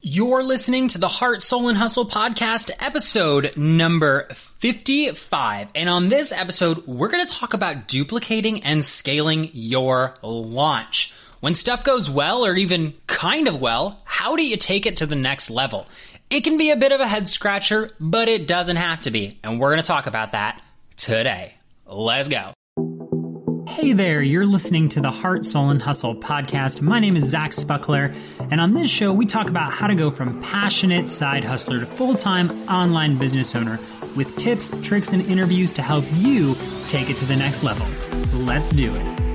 You're listening to the Heart, Soul, and Hustle podcast, episode number 55. And on this episode, we're going to talk about duplicating and scaling your launch. When stuff goes well, or even kind of well, how do you take it to the next level? It can be a bit of a head scratcher, but it doesn't have to be. And we're going to talk about that today. Let's go. Hey there, you're listening to the Heart, Soul, and Hustle podcast. My name is Zach Spuckler, and on this show, we talk about how to go from passionate side hustler to full time online business owner with tips, tricks, and interviews to help you take it to the next level. Let's do it.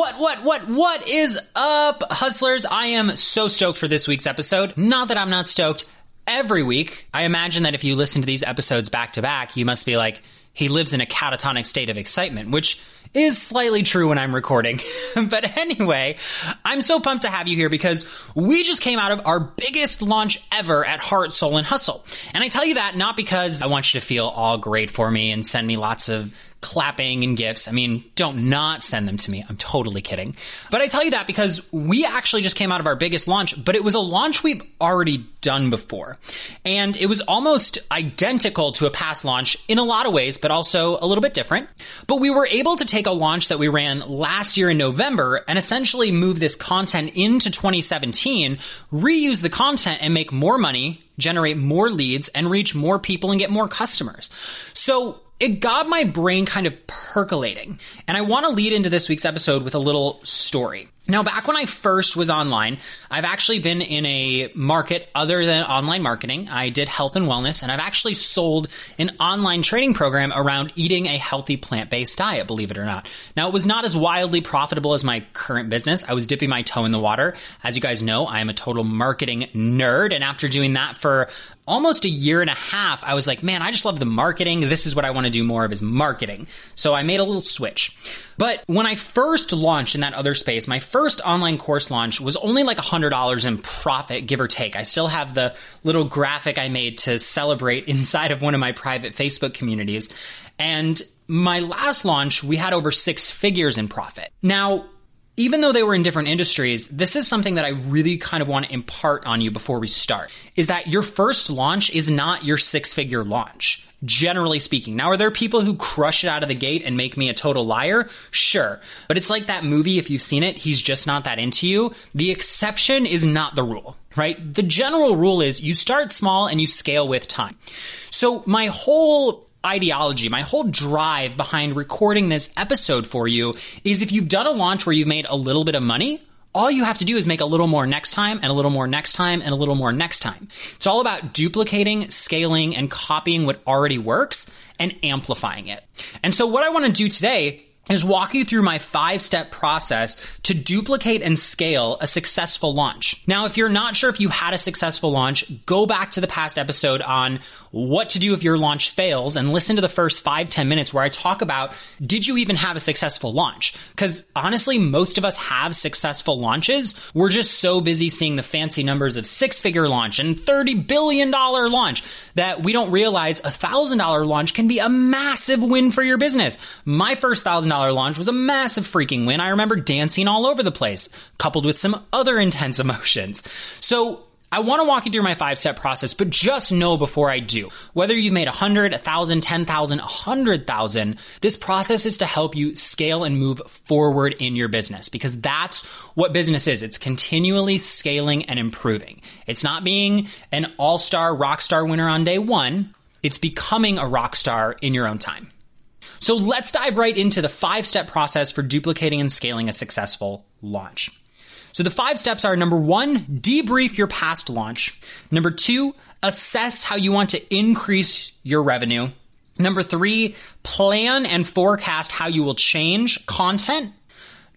What, what, what, what is up, hustlers? I am so stoked for this week's episode. Not that I'm not stoked every week. I imagine that if you listen to these episodes back to back, you must be like, he lives in a catatonic state of excitement, which is slightly true when I'm recording. but anyway, I'm so pumped to have you here because we just came out of our biggest launch ever at Heart, Soul, and Hustle. And I tell you that not because I want you to feel all great for me and send me lots of clapping and gifts. I mean, don't not send them to me. I'm totally kidding. But I tell you that because we actually just came out of our biggest launch, but it was a launch we've already done before. And it was almost identical to a past launch in a lot of ways, but also a little bit different. But we were able to take a launch that we ran last year in November and essentially move this content into 2017, reuse the content and make more money, generate more leads and reach more people and get more customers. So it got my brain kind of percolating. And I want to lead into this week's episode with a little story. Now, back when I first was online, I've actually been in a market other than online marketing. I did health and wellness, and I've actually sold an online training program around eating a healthy plant based diet, believe it or not. Now, it was not as wildly profitable as my current business. I was dipping my toe in the water. As you guys know, I am a total marketing nerd, and after doing that for almost a year and a half, I was like, man, I just love the marketing. This is what I want to do more of is marketing. So I made a little switch. But when I first launched in that other space, my first online course launch was only like $100 in profit, give or take. I still have the little graphic I made to celebrate inside of one of my private Facebook communities. And my last launch, we had over six figures in profit. Now, even though they were in different industries, this is something that I really kind of want to impart on you before we start is that your first launch is not your six figure launch. Generally speaking. Now, are there people who crush it out of the gate and make me a total liar? Sure. But it's like that movie, if you've seen it, he's just not that into you. The exception is not the rule, right? The general rule is you start small and you scale with time. So my whole ideology, my whole drive behind recording this episode for you is if you've done a launch where you've made a little bit of money, all you have to do is make a little more next time and a little more next time and a little more next time. It's all about duplicating, scaling, and copying what already works and amplifying it. And so what I want to do today is walk you through my five step process to duplicate and scale a successful launch. Now, if you're not sure if you had a successful launch, go back to the past episode on what to do if your launch fails and listen to the first five ten minutes where I talk about did you even have a successful launch? Because honestly, most of us have successful launches. We're just so busy seeing the fancy numbers of six figure launch and $30 billion launch that we don't realize a thousand dollar launch can be a massive win for your business. My first thousand dollar launch was a massive freaking win. I remember dancing all over the place, coupled with some other intense emotions. So I want to walk you through my five step process, but just know before I do, whether you've made a hundred, a thousand, ten thousand, a hundred thousand, this process is to help you scale and move forward in your business because that's what business is. It's continually scaling and improving. It's not being an all star rock star winner on day one. It's becoming a rock star in your own time. So let's dive right into the five step process for duplicating and scaling a successful launch. So the five steps are number one, debrief your past launch. Number two, assess how you want to increase your revenue. Number three, plan and forecast how you will change content.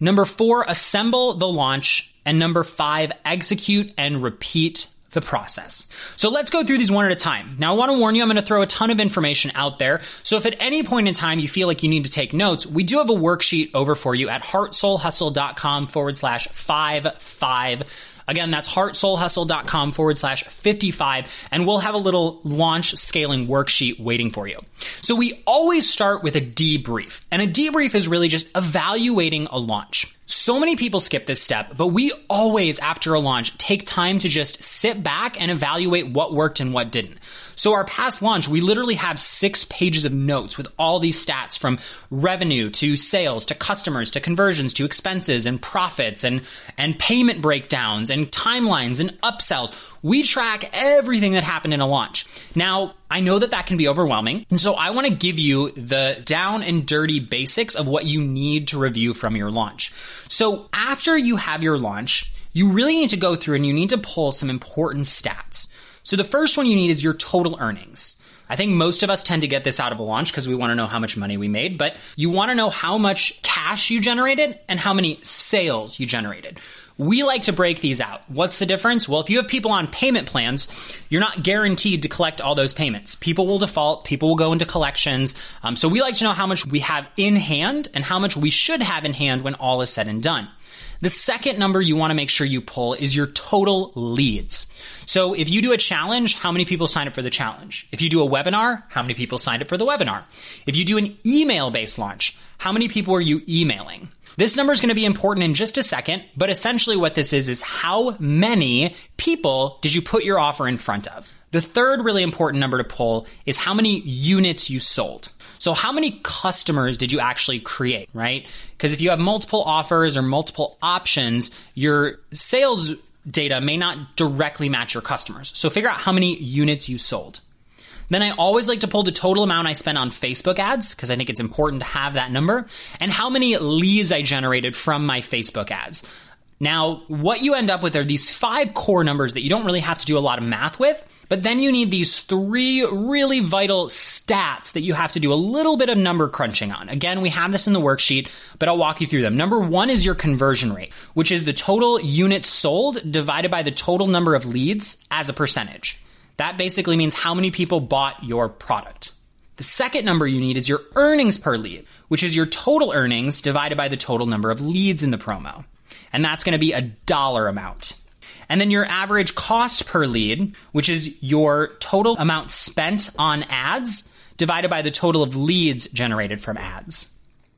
Number four, assemble the launch. And number five, execute and repeat the process. So let's go through these one at a time. Now, I want to warn you, I'm going to throw a ton of information out there. So if at any point in time you feel like you need to take notes, we do have a worksheet over for you at heartsoulhustle.com forward slash five five. Again, that's heartsoulhustle.com forward slash 55, and we'll have a little launch scaling worksheet waiting for you. So we always start with a debrief, and a debrief is really just evaluating a launch. So many people skip this step, but we always, after a launch, take time to just sit back and evaluate what worked and what didn't. So our past launch, we literally have six pages of notes with all these stats from revenue to sales to customers to conversions to expenses and profits and, and payment breakdowns and timelines and upsells. We track everything that happened in a launch. Now, I know that that can be overwhelming. And so I want to give you the down and dirty basics of what you need to review from your launch. So after you have your launch, you really need to go through and you need to pull some important stats. So the first one you need is your total earnings. I think most of us tend to get this out of a launch because we want to know how much money we made, but you want to know how much cash you generated and how many sales you generated. We like to break these out. What's the difference? Well, if you have people on payment plans, you're not guaranteed to collect all those payments. People will default, people will go into collections. Um, so we like to know how much we have in hand and how much we should have in hand when all is said and done. The second number you want to make sure you pull is your total leads. So if you do a challenge, how many people sign up for the challenge? If you do a webinar, how many people signed up for the webinar? If you do an email based launch, how many people are you emailing? This number is going to be important in just a second, but essentially what this is is how many people did you put your offer in front of? The third really important number to pull is how many units you sold. So how many customers did you actually create, right? Because if you have multiple offers or multiple options, your sales data may not directly match your customers. So figure out how many units you sold. Then I always like to pull the total amount I spent on Facebook ads because I think it's important to have that number and how many leads I generated from my Facebook ads. Now, what you end up with are these five core numbers that you don't really have to do a lot of math with, but then you need these three really vital stats that you have to do a little bit of number crunching on. Again, we have this in the worksheet, but I'll walk you through them. Number one is your conversion rate, which is the total units sold divided by the total number of leads as a percentage. That basically means how many people bought your product. The second number you need is your earnings per lead, which is your total earnings divided by the total number of leads in the promo. And that's going to be a dollar amount. And then your average cost per lead, which is your total amount spent on ads divided by the total of leads generated from ads.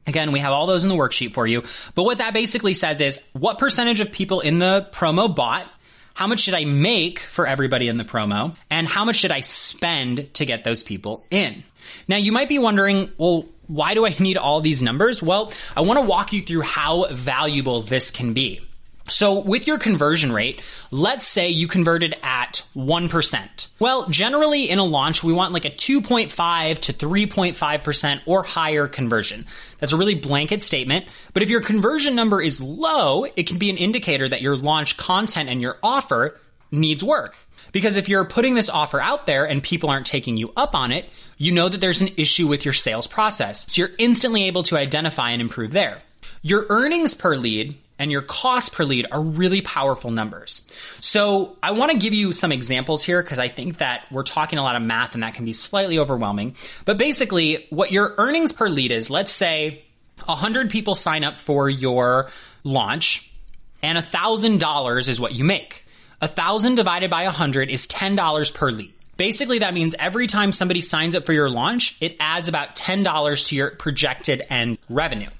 Again, we have all those in the worksheet for you. But what that basically says is what percentage of people in the promo bought how much did I make for everybody in the promo? And how much did I spend to get those people in? Now, you might be wondering, well, why do I need all these numbers? Well, I want to walk you through how valuable this can be. So with your conversion rate, let's say you converted at 1%. Well, generally in a launch, we want like a 2.5 to 3.5% or higher conversion. That's a really blanket statement, but if your conversion number is low, it can be an indicator that your launch content and your offer needs work. Because if you're putting this offer out there and people aren't taking you up on it, you know that there's an issue with your sales process. So you're instantly able to identify and improve there. Your earnings per lead and your cost per lead are really powerful numbers. So I want to give you some examples here because I think that we're talking a lot of math and that can be slightly overwhelming. But basically, what your earnings per lead is, let's say 100 people sign up for your launch and $1,000 is what you make. 1,000 divided by 100 is $10 per lead. Basically, that means every time somebody signs up for your launch, it adds about $10 to your projected end revenue.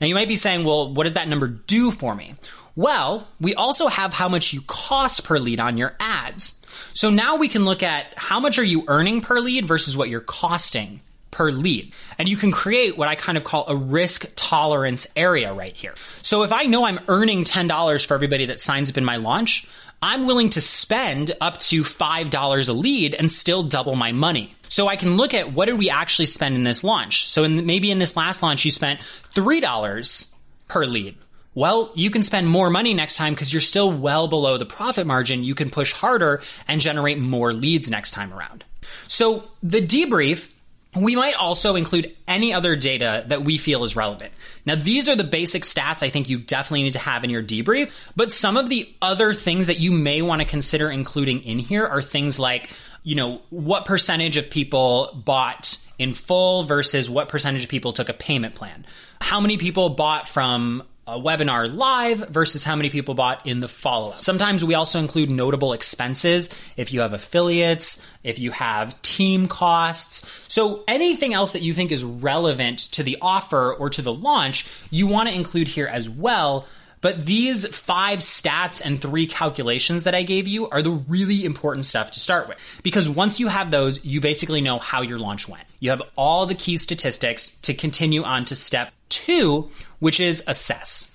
Now you might be saying, well, what does that number do for me? Well, we also have how much you cost per lead on your ads. So now we can look at how much are you earning per lead versus what you're costing per lead. And you can create what I kind of call a risk tolerance area right here. So if I know I'm earning $10 for everybody that signs up in my launch, I'm willing to spend up to $5 a lead and still double my money. So I can look at what did we actually spend in this launch. So in, maybe in this last launch, you spent $3 per lead. Well, you can spend more money next time because you're still well below the profit margin. You can push harder and generate more leads next time around. So the debrief we might also include any other data that we feel is relevant. Now, these are the basic stats I think you definitely need to have in your debrief, but some of the other things that you may want to consider including in here are things like, you know, what percentage of people bought in full versus what percentage of people took a payment plan. How many people bought from a webinar live versus how many people bought in the follow up. Sometimes we also include notable expenses if you have affiliates, if you have team costs. So anything else that you think is relevant to the offer or to the launch, you want to include here as well. But these five stats and three calculations that I gave you are the really important stuff to start with. Because once you have those, you basically know how your launch went. You have all the key statistics to continue on to step two, which is assess.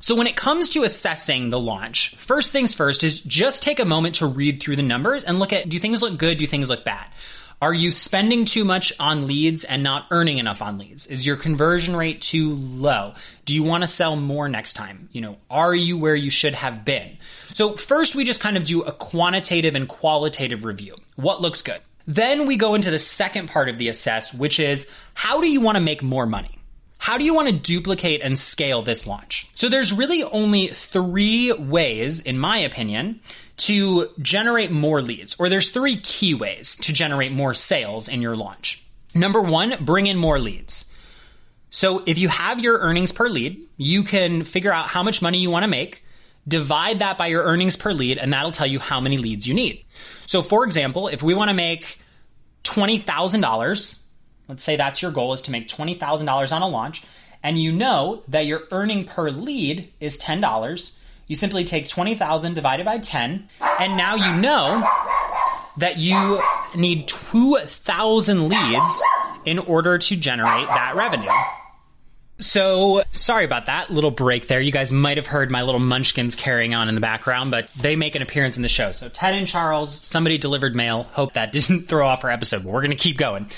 So when it comes to assessing the launch, first things first is just take a moment to read through the numbers and look at do things look good, do things look bad? Are you spending too much on leads and not earning enough on leads? Is your conversion rate too low? Do you want to sell more next time? You know, are you where you should have been? So first we just kind of do a quantitative and qualitative review. What looks good? Then we go into the second part of the assess, which is how do you want to make more money? How do you want to duplicate and scale this launch? So there's really only three ways, in my opinion, to generate more leads, or there's three key ways to generate more sales in your launch. Number one, bring in more leads. So if you have your earnings per lead, you can figure out how much money you want to make, divide that by your earnings per lead, and that'll tell you how many leads you need. So for example, if we want to make $20,000, let's say that's your goal is to make $20,000 on a launch, and you know that your earning per lead is $10, you simply take 20,000 divided by 10, and now you know that you need 2,000 leads in order to generate that revenue. So, sorry about that little break there. You guys might have heard my little munchkins carrying on in the background, but they make an appearance in the show. So, Ted and Charles, somebody delivered mail. Hope that didn't throw off our episode, but we're going to keep going.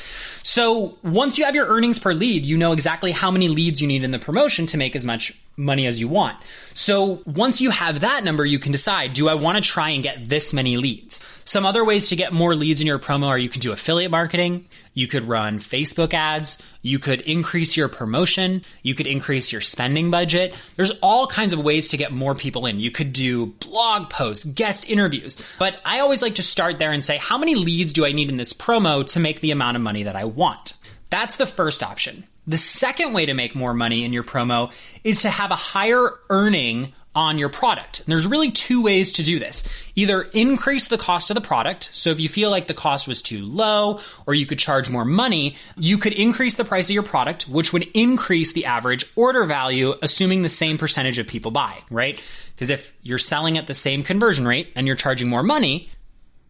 So, once you have your earnings per lead, you know exactly how many leads you need in the promotion to make as much money as you want. So, once you have that number, you can decide, do I want to try and get this many leads? Some other ways to get more leads in your promo are you can do affiliate marketing, you could run Facebook ads. You could increase your promotion. You could increase your spending budget. There's all kinds of ways to get more people in. You could do blog posts, guest interviews. But I always like to start there and say, how many leads do I need in this promo to make the amount of money that I want? That's the first option. The second way to make more money in your promo is to have a higher earning on your product. And there's really two ways to do this. Either increase the cost of the product. So if you feel like the cost was too low or you could charge more money, you could increase the price of your product, which would increase the average order value, assuming the same percentage of people buy, right? Because if you're selling at the same conversion rate and you're charging more money,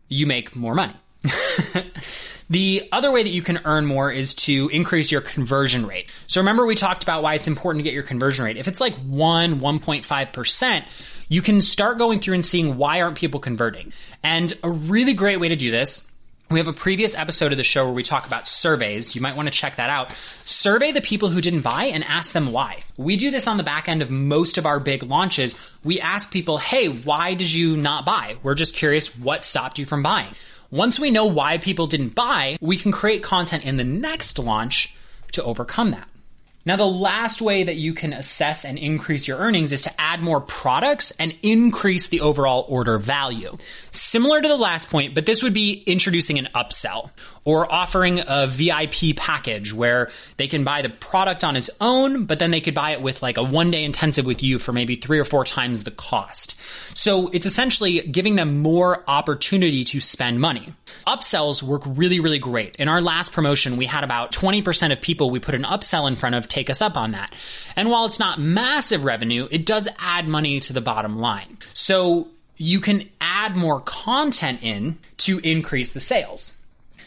you make more money. The other way that you can earn more is to increase your conversion rate. So remember we talked about why it's important to get your conversion rate. If it's like 1, 1.5%, you can start going through and seeing why aren't people converting. And a really great way to do this we have a previous episode of the show where we talk about surveys. You might want to check that out. Survey the people who didn't buy and ask them why. We do this on the back end of most of our big launches. We ask people, hey, why did you not buy? We're just curious what stopped you from buying. Once we know why people didn't buy, we can create content in the next launch to overcome that. Now, the last way that you can assess and increase your earnings is to add more products and increase the overall order value. Similar to the last point, but this would be introducing an upsell or offering a VIP package where they can buy the product on its own, but then they could buy it with like a one day intensive with you for maybe three or four times the cost. So it's essentially giving them more opportunity to spend money. Upsells work really, really great. In our last promotion, we had about 20% of people we put an upsell in front of take us up on that. And while it's not massive revenue, it does add money to the bottom line. So you can add more content in to increase the sales.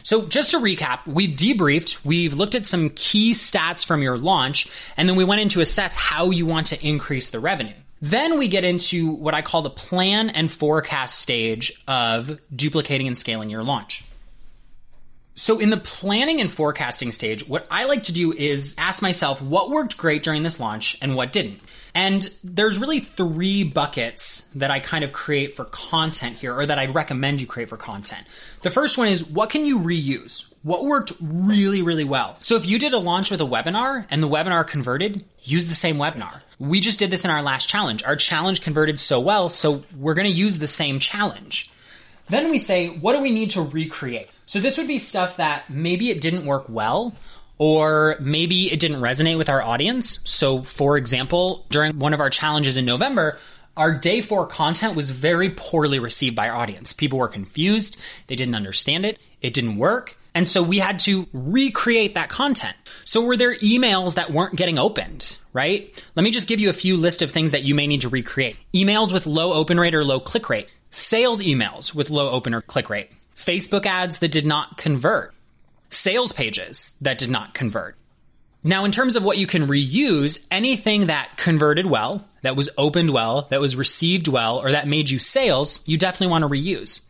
So just to recap, we've debriefed, we've looked at some key stats from your launch, and then we went in to assess how you want to increase the revenue. Then we get into what I call the plan and forecast stage of duplicating and scaling your launch. So, in the planning and forecasting stage, what I like to do is ask myself what worked great during this launch and what didn't. And there's really three buckets that I kind of create for content here, or that I recommend you create for content. The first one is what can you reuse? What worked really, really well? So, if you did a launch with a webinar and the webinar converted, use the same webinar. We just did this in our last challenge. Our challenge converted so well, so we're gonna use the same challenge. Then we say, what do we need to recreate? So this would be stuff that maybe it didn't work well, or maybe it didn't resonate with our audience. So, for example, during one of our challenges in November, our day four content was very poorly received by our audience. People were confused, they didn't understand it, it didn't work. And so we had to recreate that content. So were there emails that weren't getting opened, right? Let me just give you a few list of things that you may need to recreate. Emails with low open rate or low click rate. Sales emails with low open or click rate Facebook ads that did not convert, sales pages that did not convert. Now, in terms of what you can reuse, anything that converted well, that was opened well, that was received well, or that made you sales, you definitely want to reuse.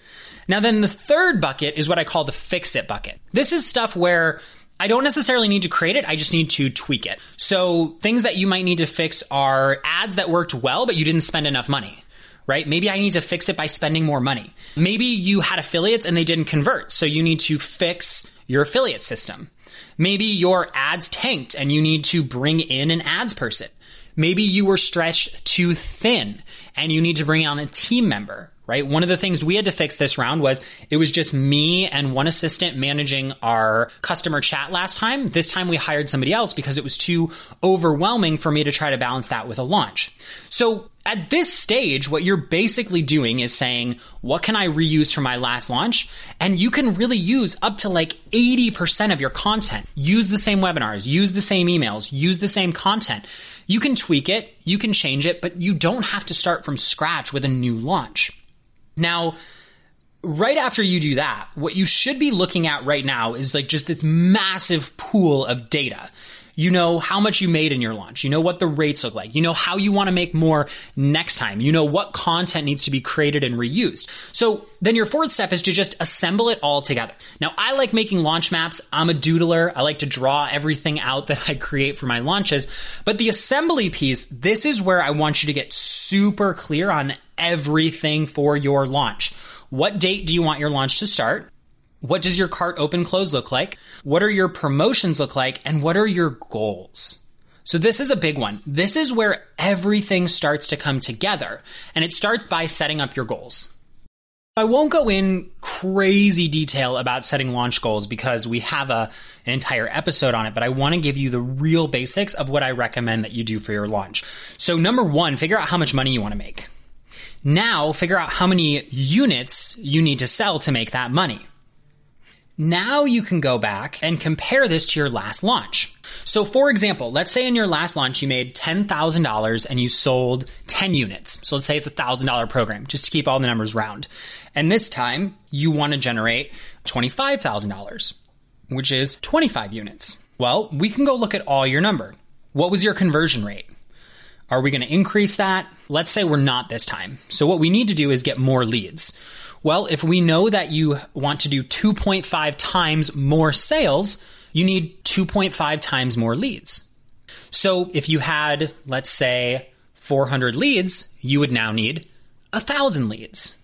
Now, then the third bucket is what I call the fix it bucket. This is stuff where I don't necessarily need to create it, I just need to tweak it. So, things that you might need to fix are ads that worked well, but you didn't spend enough money right? Maybe I need to fix it by spending more money. Maybe you had affiliates and they didn't convert. So you need to fix your affiliate system. Maybe your ads tanked and you need to bring in an ads person. Maybe you were stretched too thin and you need to bring on a team member, right? One of the things we had to fix this round was it was just me and one assistant managing our customer chat last time. This time we hired somebody else because it was too overwhelming for me to try to balance that with a launch. So at this stage, what you're basically doing is saying, what can I reuse from my last launch? And you can really use up to like 80% of your content. Use the same webinars, use the same emails, use the same content. You can tweak it, you can change it, but you don't have to start from scratch with a new launch. Now, right after you do that, what you should be looking at right now is like just this massive pool of data. You know how much you made in your launch. You know what the rates look like. You know how you want to make more next time. You know what content needs to be created and reused. So then your fourth step is to just assemble it all together. Now, I like making launch maps. I'm a doodler. I like to draw everything out that I create for my launches. But the assembly piece, this is where I want you to get super clear on everything for your launch. What date do you want your launch to start? What does your cart open close look like? What are your promotions look like? And what are your goals? So this is a big one. This is where everything starts to come together. And it starts by setting up your goals. I won't go in crazy detail about setting launch goals because we have a, an entire episode on it, but I want to give you the real basics of what I recommend that you do for your launch. So number one, figure out how much money you want to make. Now figure out how many units you need to sell to make that money. Now you can go back and compare this to your last launch. So for example, let's say in your last launch you made $10,000 and you sold 10 units. So let's say it's a $1,000 program just to keep all the numbers round. And this time you want to generate $25,000, which is 25 units. Well, we can go look at all your number. What was your conversion rate? Are we going to increase that? Let's say we're not this time. So what we need to do is get more leads. Well, if we know that you want to do 2.5 times more sales, you need 2.5 times more leads. So if you had, let's say, 400 leads, you would now need 1,000 leads.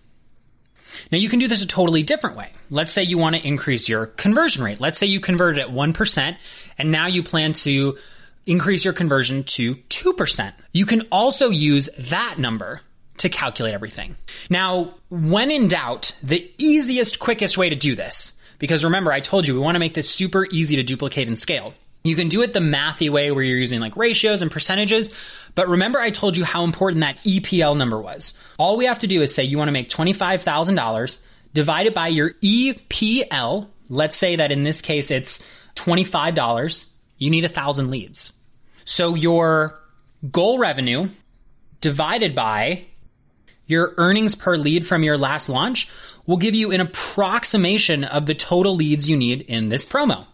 Now you can do this a totally different way. Let's say you want to increase your conversion rate. Let's say you converted at 1% and now you plan to increase your conversion to 2%. You can also use that number to calculate everything. Now, when in doubt, the easiest, quickest way to do this, because remember, I told you we want to make this super easy to duplicate and scale. You can do it the mathy way where you're using like ratios and percentages. But remember, I told you how important that EPL number was. All we have to do is say you want to make $25,000, divide it by your EPL. Let's say that in this case it's $25. You need a thousand leads. So your goal revenue divided by your earnings per lead from your last launch will give you an approximation of the total leads you need in this promo.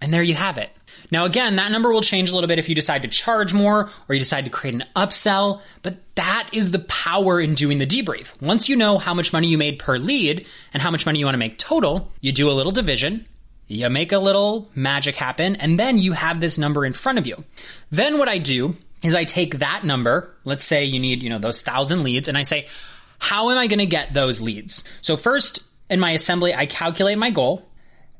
And there you have it. Now, again, that number will change a little bit if you decide to charge more or you decide to create an upsell, but that is the power in doing the debrief. Once you know how much money you made per lead and how much money you want to make total, you do a little division, you make a little magic happen, and then you have this number in front of you. Then what I do is I take that number, let's say you need, you know, those thousand leads, and I say, how am I going to get those leads? So first in my assembly, I calculate my goal.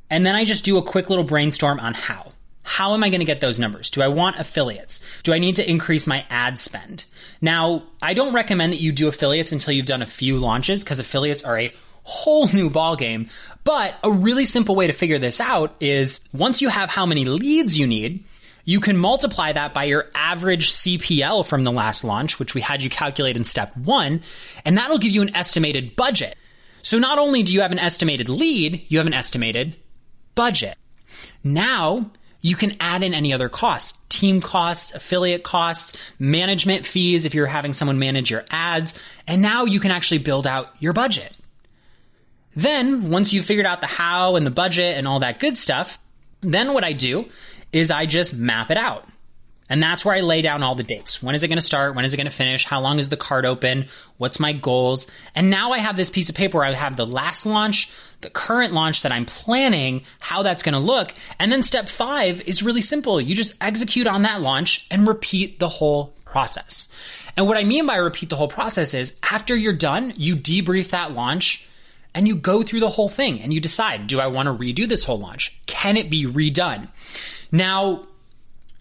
And then I just do a quick little brainstorm on how. How am I going to get those numbers? Do I want affiliates? Do I need to increase my ad spend? Now, I don't recommend that you do affiliates until you've done a few launches because affiliates are a whole new ballgame. But a really simple way to figure this out is once you have how many leads you need, you can multiply that by your average CPL from the last launch, which we had you calculate in step one, and that'll give you an estimated budget. So not only do you have an estimated lead, you have an estimated budget. Now you can add in any other costs, team costs, affiliate costs, management fees if you're having someone manage your ads, and now you can actually build out your budget. Then, once you've figured out the how and the budget and all that good stuff, then what I do is I just map it out. And that's where I lay down all the dates. When is it going to start? When is it going to finish? How long is the cart open? What's my goals? And now I have this piece of paper where I have the last launch, the current launch that I'm planning, how that's going to look. And then step five is really simple. You just execute on that launch and repeat the whole process. And what I mean by repeat the whole process is after you're done, you debrief that launch and you go through the whole thing and you decide, do I want to redo this whole launch? Can it be redone? Now,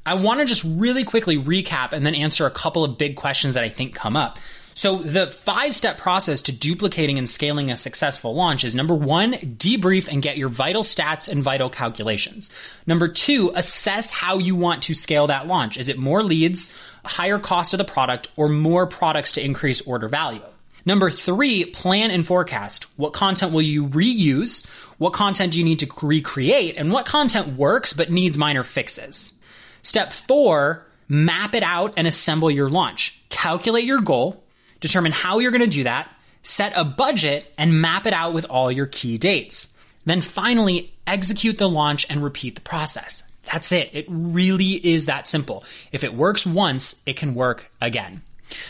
I want to just really quickly recap and then answer a couple of big questions that I think come up. So, the five step process to duplicating and scaling a successful launch is number one, debrief and get your vital stats and vital calculations. Number two, assess how you want to scale that launch. Is it more leads, higher cost of the product, or more products to increase order value? Number three, plan and forecast. What content will you reuse? What content do you need to recreate? And what content works but needs minor fixes? Step four, map it out and assemble your launch. Calculate your goal, determine how you're going to do that, set a budget, and map it out with all your key dates. Then finally, execute the launch and repeat the process. That's it. It really is that simple. If it works once, it can work again.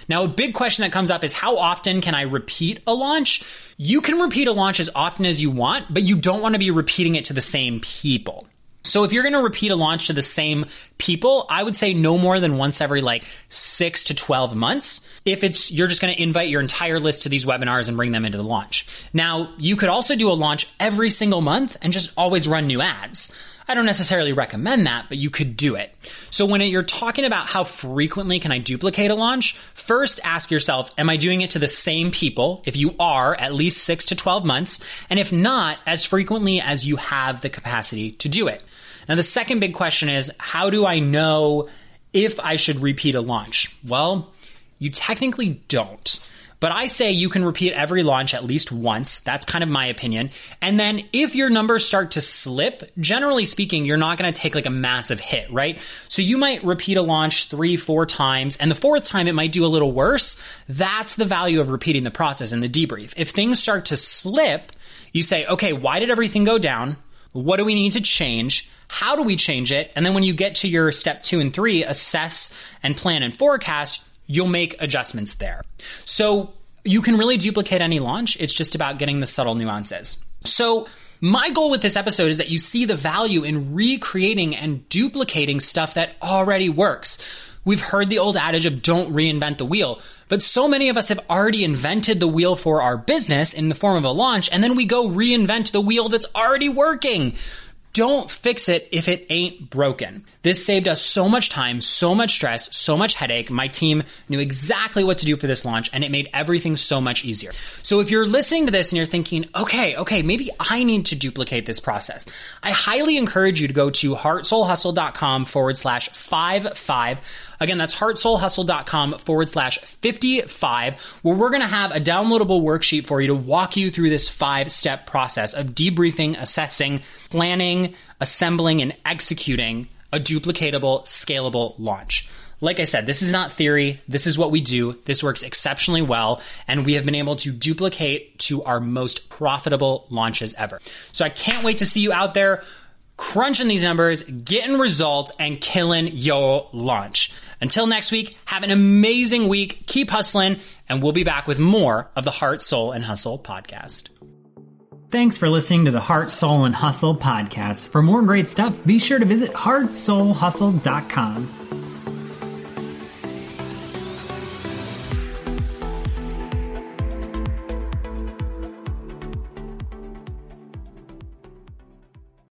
Now, a big question that comes up is how often can I repeat a launch? You can repeat a launch as often as you want, but you don't want to be repeating it to the same people. So if you're going to repeat a launch to the same people, I would say no more than once every like 6 to 12 months. If it's you're just going to invite your entire list to these webinars and bring them into the launch. Now, you could also do a launch every single month and just always run new ads. I don't necessarily recommend that, but you could do it. So when you're talking about how frequently can I duplicate a launch, first ask yourself, am I doing it to the same people? If you are, at least six to 12 months. And if not, as frequently as you have the capacity to do it. Now, the second big question is, how do I know if I should repeat a launch? Well, you technically don't. But I say you can repeat every launch at least once. That's kind of my opinion. And then if your numbers start to slip, generally speaking, you're not going to take like a massive hit, right? So you might repeat a launch three, four times, and the fourth time it might do a little worse. That's the value of repeating the process and the debrief. If things start to slip, you say, okay, why did everything go down? What do we need to change? How do we change it? And then when you get to your step two and three, assess and plan and forecast, you'll make adjustments there. So you can really duplicate any launch. It's just about getting the subtle nuances. So my goal with this episode is that you see the value in recreating and duplicating stuff that already works. We've heard the old adage of don't reinvent the wheel, but so many of us have already invented the wheel for our business in the form of a launch, and then we go reinvent the wheel that's already working. Don't fix it if it ain't broken. This saved us so much time, so much stress, so much headache. My team knew exactly what to do for this launch and it made everything so much easier. So if you're listening to this and you're thinking, okay, okay, maybe I need to duplicate this process, I highly encourage you to go to heartsoulhustle.com forward slash five five. Again, that's heartsoulhustle.com forward slash 55, where we're going to have a downloadable worksheet for you to walk you through this five step process of debriefing, assessing, planning, assembling, and executing a duplicatable, scalable launch. Like I said, this is not theory. This is what we do. This works exceptionally well. And we have been able to duplicate to our most profitable launches ever. So I can't wait to see you out there crunching these numbers, getting results, and killing your launch. Until next week, have an amazing week. Keep hustling, and we'll be back with more of the Heart, Soul, and Hustle podcast. Thanks for listening to the Heart, Soul, and Hustle podcast. For more great stuff, be sure to visit heartsoulhustle.com.